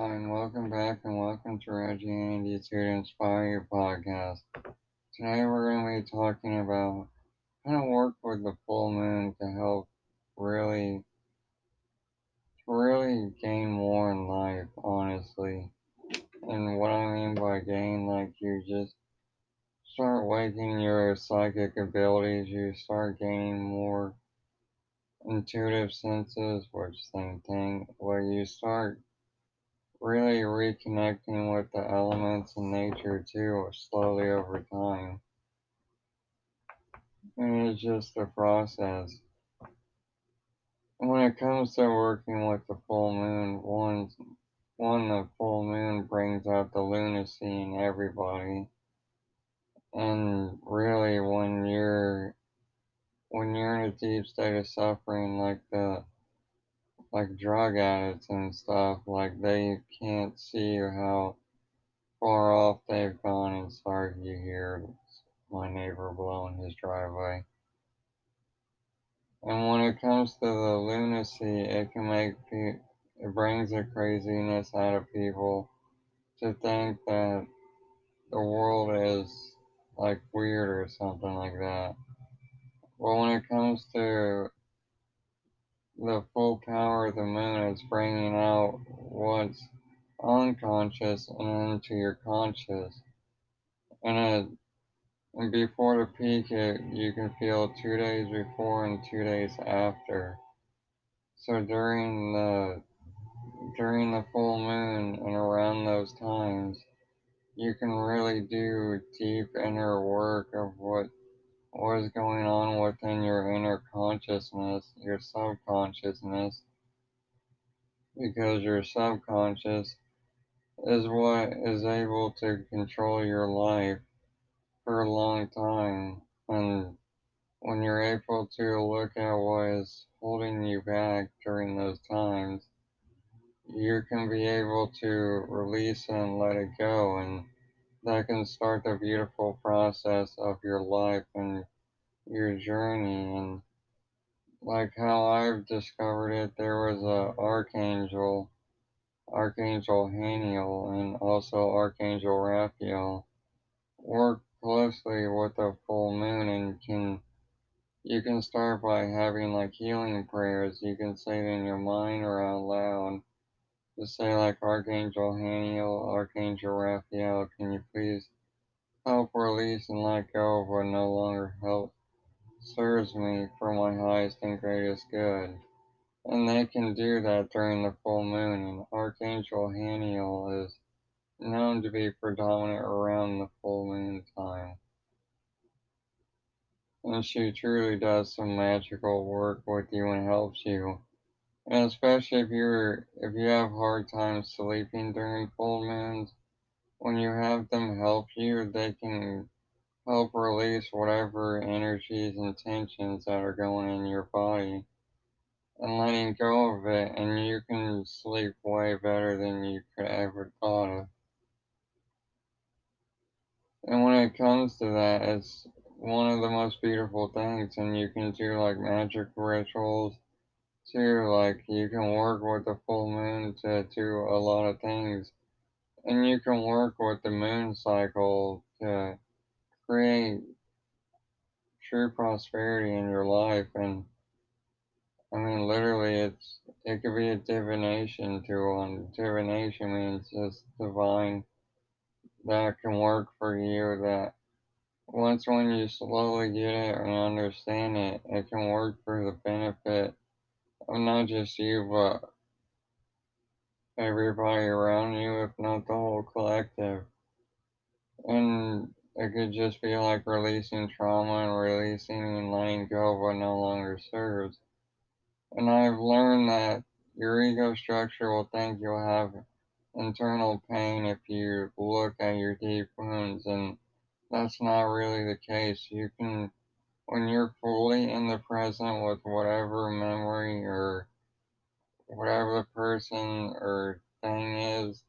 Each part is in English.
Hi, and welcome back, and welcome to Here to Inspire Your podcast. Today we're going to be talking about how to work with the full moon to help really, to really gain more in life, honestly. And what I mean by gain, like you just start waking your psychic abilities, you start gaining more intuitive senses, which same thing, where you start really reconnecting with the elements and nature too, slowly over time. And it's just a process. When it comes to working with the full moon, one, one the full moon brings out the lunacy in everybody. And really, when you're when you're in a deep state of suffering, like the like drug addicts and stuff, like they can't see how far off they've gone and sorry you hear my neighbor blowing his driveway. And when it comes to the lunacy, it can make it brings the craziness out of people to think that the world is like weird or something like that. Well, when it comes to the full power of the moon, it's bringing out what's unconscious and into your conscious. And it, and before the peak, it, you can feel two days before and two days after. So during the during the full moon and around those times, you can really do deep inner work of what what is going on within your inner consciousness, your subconsciousness, because your subconscious is what is able to control your life for a long time. And when you're able to look at what is holding you back during those times, you can be able to release and let it go. And that can start the beautiful process of your life and your journey. And like how I've discovered it, there was a archangel, Archangel Haniel, and also Archangel Raphael work closely with the full moon and can you can start by having like healing prayers. You can say it in your mind or out loud. Just say like Archangel Haniel, Archangel Raphael, can you please help release and let go of what no longer helps serves me for my highest and greatest good. And they can do that during the full moon. And Archangel Haniel is known to be predominant around the full moon time. And she truly does some magical work with you and helps you. And especially if you're if you have hard time sleeping during full moons, when you have them help you, they can help release whatever energies and tensions that are going in your body and letting go of it and you can sleep way better than you could ever thought of. And when it comes to that, it's one of the most beautiful things and you can do like magic rituals too, like you can work with the full moon to do a lot of things. And you can work with the moon cycle to create true prosperity in your life and I mean literally it's it could be a divination tool and divination means just divine that can work for you that once when you slowly get it and understand it, it can work for the benefit not just you but everybody around you, if not the whole collective. And it could just be like releasing trauma and releasing and letting go of what no longer serves. And I've learned that your ego structure will think you'll have internal pain if you look at your deep wounds, and that's not really the case. You can, when you're fully in the present with whatever memory or whatever the person or thing is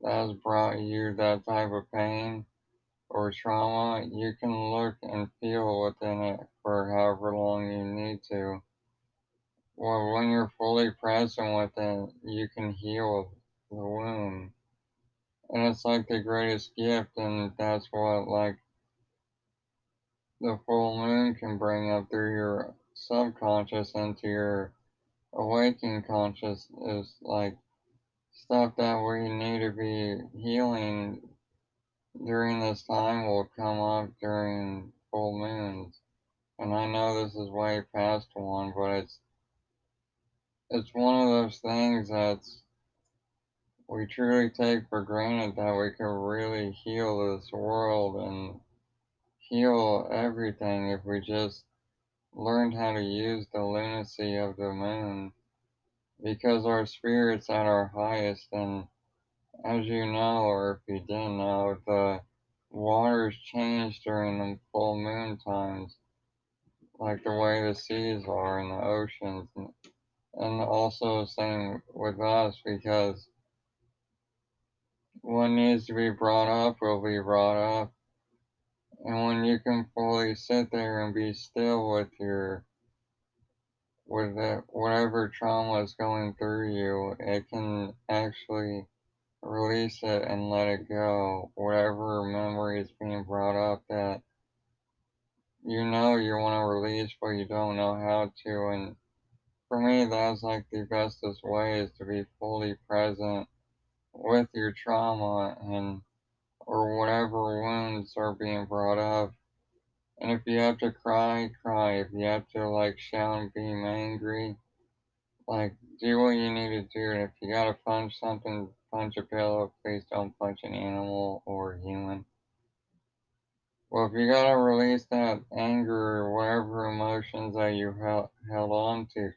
that has brought you that type of pain or trauma, you can look and feel within it for however long you need to. Well, when you're fully present with it, you can heal the wound. And it's like the greatest gift, and that's what, like, the full moon can bring up through your subconscious into your awakening conscious is like stuff that we need to be healing during this time will come up during full moons. And I know this is way past one, but it's it's one of those things that's we truly take for granted that we can really heal this world and heal everything if we just learned how to use the lunacy of the moon. Because our spirit's at our highest and as you know or if you didn't know the waters change during the full moon times like the way the seas are and the oceans. And, also same with us because what needs to be brought up will be brought up and when you can fully sit there and be still with your with that whatever trauma is going through you, it can actually release it and let it go. Whatever memory is being brought up that you know you want to release, but you don't know how to. And for me, that's like the bestest way is to be fully present with your trauma and or whatever wounds are being brought up. And if you have to cry, cry. If you have to like shout and be angry, like do what you need to do. And if you gotta punch something, punch a pillow. Please don't punch an animal or human. Well, if you gotta release that anger or whatever emotions that you held held on to,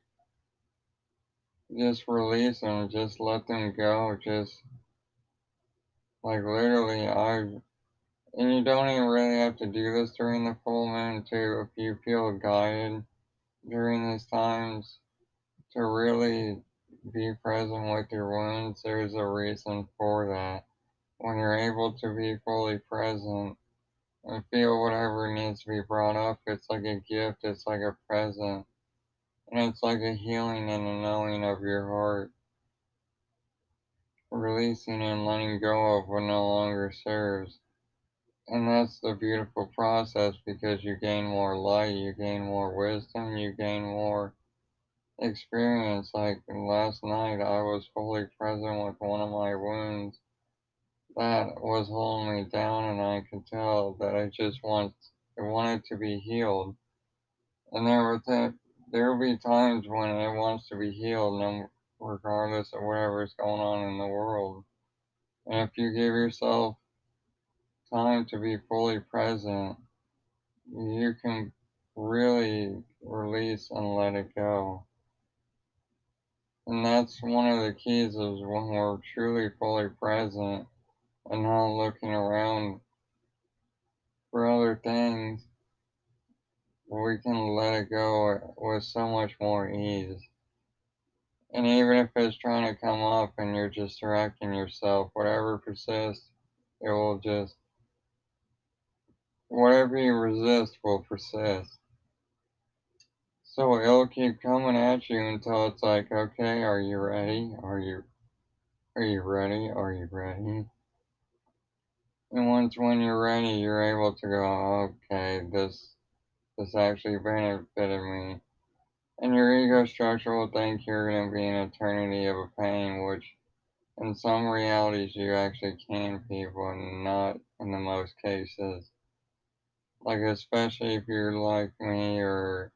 just release them. Just let them go. Just like literally, I and you don't even really have to do this during the full moon too. If you feel guided during these times to really be present with your wounds, there's a reason for that. When you're able to be fully present and feel whatever needs to be brought up, it's like a gift, it's like a present, and it's like a healing and a knowing of your heart. Releasing and letting go of what no longer serves. And that's the beautiful process because you gain more light, you gain more wisdom, you gain more experience. Like last night, I was fully present with one of my wounds that was holding me down, and I could tell that I just want it wanted to be healed. And there were th- there will be times when it wants to be healed, no, regardless of whatever's going on in the world. And if you give yourself time to be fully present, you can really release and let it go. And that's one of the keys is when we're truly fully present and not looking around for other things, we can let it go with so much more ease. And even if it's trying to come up and you're just directing yourself, whatever persists, it will just Whatever you resist will persist. So it'll keep coming at you until it's like, okay, are you ready? Are you are you ready? Are you ready? And once when you're ready, you're able to go, okay, this this actually benefited me. And your ego structure will think you're going to be an eternity of a pain, which in some realities you actually can, people, and not in the most cases. Like, especially if you're like me or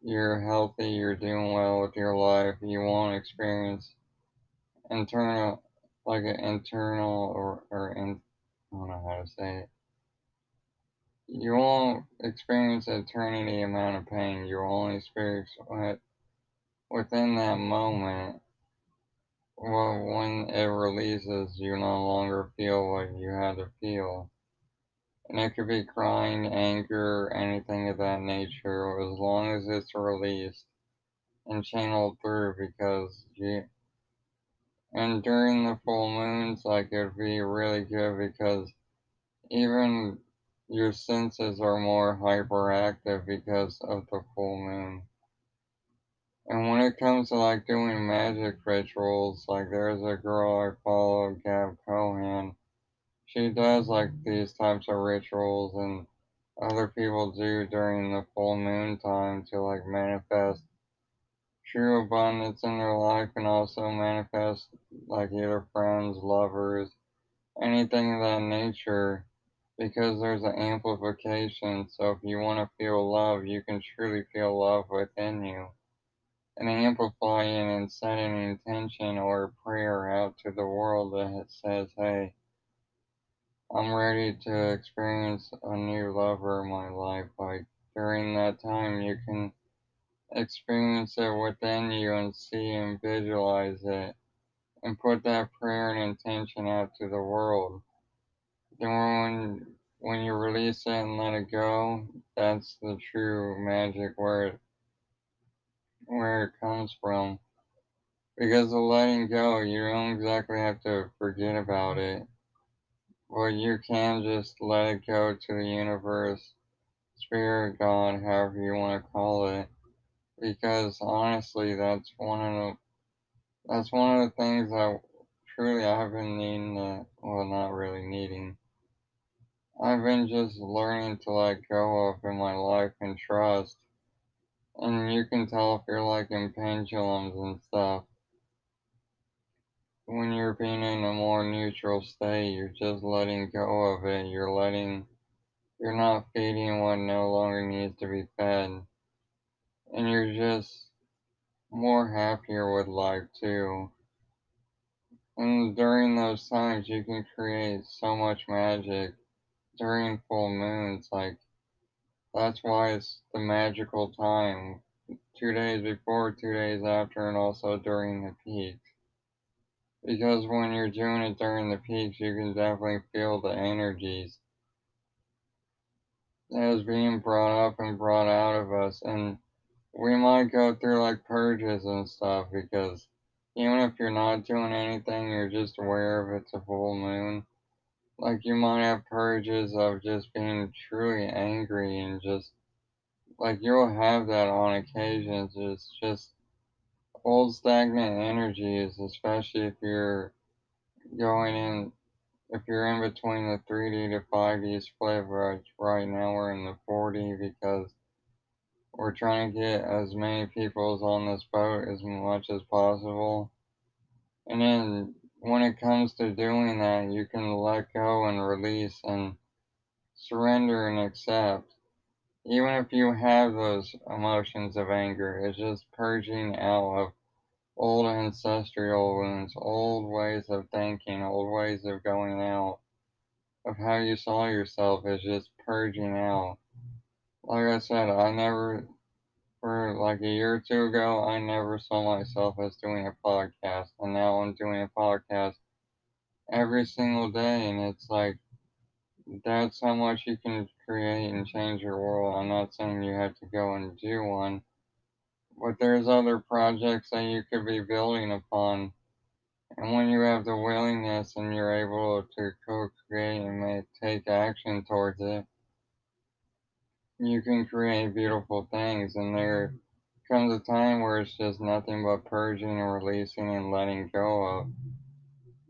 you're healthy, you're doing well with your life, you won't experience internal, like an internal or, or in, I don't know how to say it. You won't experience eternity amount of pain. You'll only experience it within that moment. Well, when it releases, you no longer feel what you had to feel. And it could be crying, anger, anything of that nature, as long as it's released and channeled through because you and during the full moons like it'd be really good because even your senses are more hyperactive because of the full moon. And when it comes to like doing magic rituals, like there's a girl I follow, Gab Cohen. She does like these types of rituals and other people do during the full moon time to like manifest true abundance in their life and also manifest like either friends, lovers, anything of that nature because there's an amplification. So if you want to feel love, you can truly feel love within you. And amplifying and setting an intention or prayer out to the world that says, hey, I'm ready to experience a new lover in my life. Like during that time, you can experience it within you and see and visualize it and put that prayer and intention out to the world. When when you release it and let it go, that's the true magic where it where it comes from. Because the letting go, you don't exactly have to forget about it. But you can just let it go to the universe, spirit, God, however you want to call it. Because honestly, that's one of the that's one of the things that truly I've been needing to, well, not really needing. I've been just learning to let go of in my life and trust. And you can tell if you're like in pendulums and stuff. When you're being in a more neutral state, you're just letting go of it. You're letting, you're not feeding what no longer needs to be fed. And you're just more happier with life too. And during those times, you can create so much magic during full moons. Like, that's why it's the magical time. Two days before, two days after, and also during the peak. Because when you're doing it during the peaks, you can definitely feel the energies that is being brought up and brought out of us. And we might go through like purges and stuff because even if you're not doing anything, you're just aware of it's a full moon. Like you might have purges of just being truly angry and just like you'll have that on occasions. It's just old stagnant energies, especially if you're going in, if you're in between the 3D to 5D split, which right now we're in the 4D because we're trying to get as many people as on this boat as much as possible. And then when it comes to doing that, you can let go and release and surrender and accept. Even if you have those emotions of anger, it's just purging out of old ancestral wounds, old ways of thinking, old ways of going out, of how you saw yourself is just purging out. Like I said, I never, for like a year or two ago, I never saw myself as doing a podcast, and now I'm doing a podcast every single day, and it's like, that's how much you can create and change your world. I'm not saying you have to go and do one, but there's other projects that you could be building upon. And when you have the willingness and you're able to co-create and make, take action towards it, you can create beautiful things. And there mm-hmm. comes a time where it's just nothing but purging and releasing and letting go of.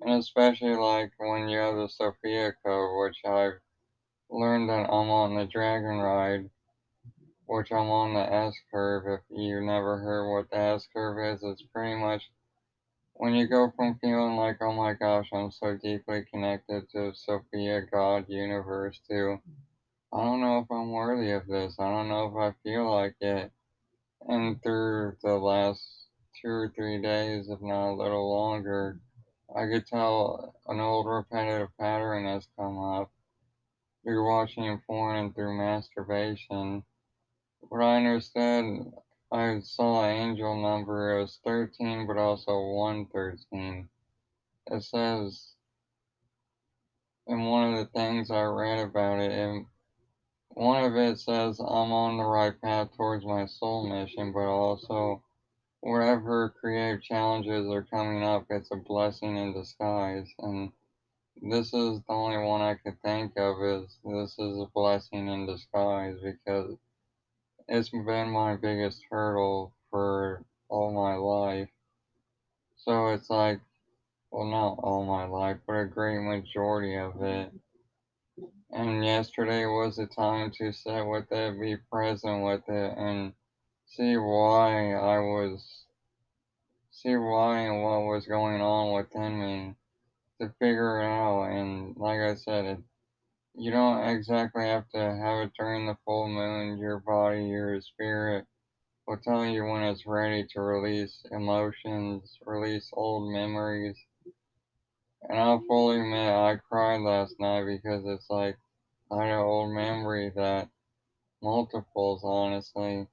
And especially like when you have the Sophia Code, which I've learned that I'm on the Dragon Ride, which I'm on the S curve. If you never heard what the S curve is, it's pretty much when you go from feeling like, oh my gosh, I'm so deeply connected to Sophia, God, universe, to I don't know if I'm worthy of this. I don't know if I feel like it. And through the last two or three days, if not a little longer, I could tell an old repetitive pattern has come up through watching porn and through masturbation. What I understood, I saw an angel number as 13, but also 113. It says, in one of the things I read about it, and one of it says I'm on the right path towards my soul mission, but also wherever creative challenges are coming up, it's a blessing in disguise. And this is the only one I could think of is this is a blessing in disguise because it's been my biggest hurdle for all my life. So it's like, well, not all my life, but a great majority of it. And yesterday was a time to sit with it, be present with it, and see why I was, see why and what was going on within me to figure it out. And like I said, it, you don't exactly have to have it during the full moon. Your body, your spirit will tell you when it's ready to release emotions, release old memories. And I'll fully admit I cried last night because it's like I had old memory that multiples, honestly,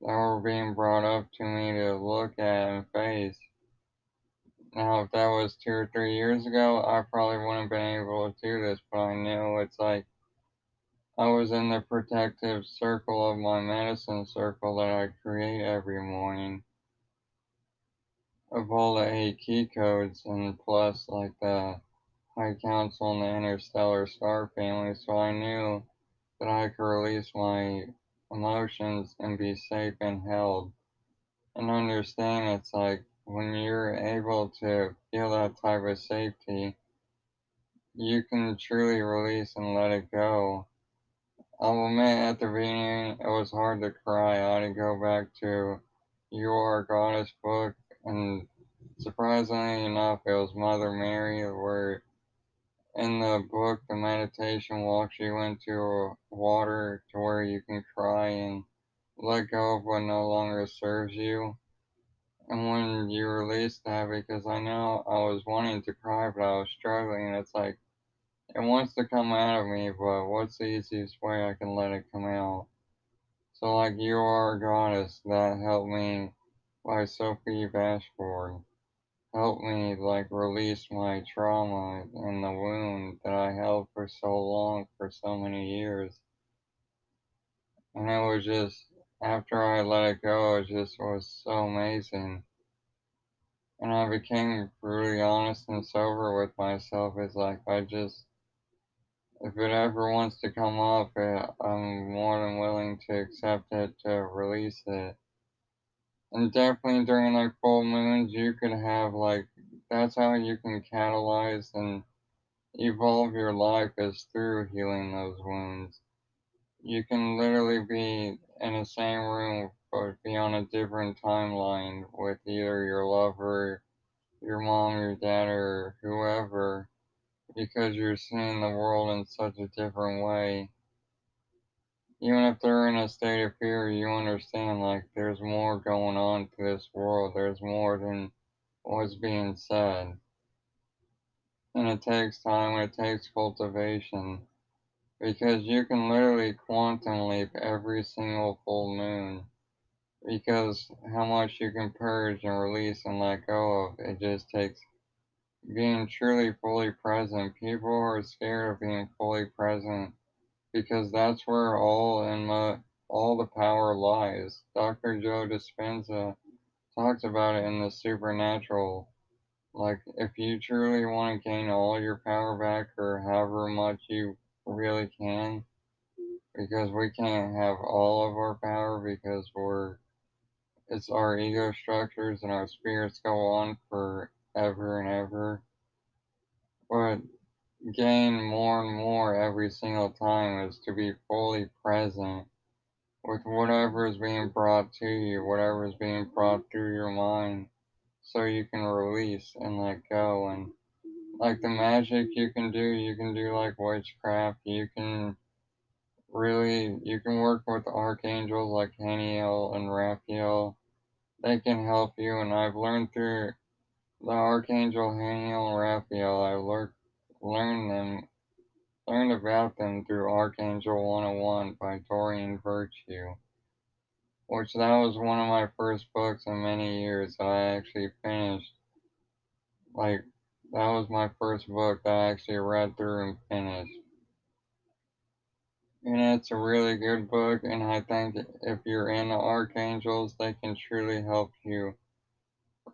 that were being brought up to me to look at and face. Now, if that was two or three years ago, I probably wouldn't have been able to do this, but I knew it's like I was in the protective circle of my medicine circle that I create every morning of all the eight key codes and plus like the High Council and the Interstellar Star family, so I knew that I could release my emotions and be safe and held. And understand it's like when you're able to feel that type of safety, you can truly release and let it go. I'll admit at the beginning it was hard to cry. I had to go back to your Goddess book, and surprisingly enough, it was Mother Mary where in the book the meditation walks you into water to where you can cry and let go of what no longer serves you. And when you release that, because I know I was wanting to cry, but I was struggling, and it's like, it wants to come out of me, but what's the easiest way I can let it come out? So, like, You Are a Goddess, that helped me by Sophie Bashford helped me like release my trauma and the wound that I held for so long, for so many years. And it was just, after I let it go, it just was so amazing. And I became really honest and sober with myself. It's like, I just, if it ever wants to come up, it, I'm more than willing to accept it, to release it. And definitely during like full moons, you can have like that's how you can catalyze and evolve your life is through healing those wounds. You can literally be in the same room but be on a different timeline with either your lover, your mom, your dad, or whoever because you're seeing the world in such a different way even if they're in a state of fear, you understand like there's more going on to this world. There's more than what's being said. And it takes time, it takes cultivation. Because you can literally quantum leap every single full moon. Because how much you can purge and release and let go of, it just takes being truly fully present. People are scared of being fully present because that's where all in my all the power lies. Dr. Joe Dispenza talks about it in the supernatural. Like, if you truly want to gain all your power back, or however much you really can, because we can't have all of our power because we're it's our ego structures and our spirits go on forever and ever. But gain more and more every single time is to be fully present with whatever is being brought to you, whatever is being brought through your mind, so you can release and let go. And like the magic you can do, you can do like witchcraft, you can really, you can work with archangels like Haniel and Raphael. They can help you, and I've learned through the archangel Haniel and Raphael, I've learned learned them learn about them through Archangel 101 by Doreen Virtue, which that was one of my first books in many years that I actually finished. Like, that was my first book that I actually read through and finished. And it's a really good book, and I think if you're into archangels, they can truly help you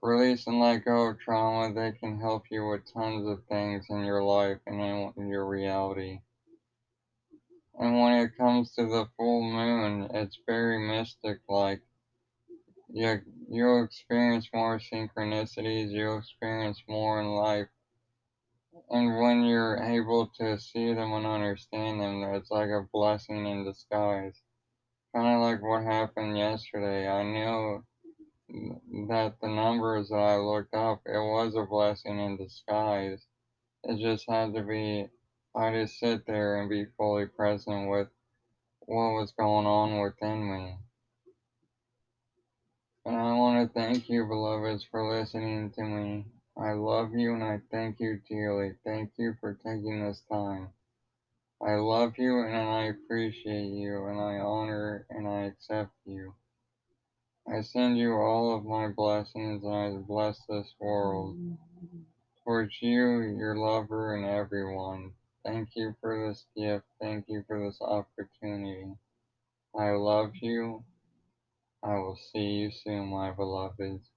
release and let go of trauma. They can help you with tons of things in your life and in your reality. And when it comes to the full moon, it's very mystic like. You, you'll experience more synchronicities, you'll experience more in life. And when you're able to see them and understand them, it's like a blessing in disguise. Kind of like what happened yesterday. I knew that the numbers that I looked up, it was a blessing in disguise. It just had to be, I just sit there and be fully present with what was going on within me. And I want to thank you, beloveds, for listening to me. I love you and I thank you dearly. Thank you for taking this time. I love you and I appreciate you and I honor and I accept you. I send you all of my blessings and I bless this world. Towards you, your lover, and everyone. Thank you for this gift. Thank you for this opportunity. I love you. I will see you soon, my beloveds.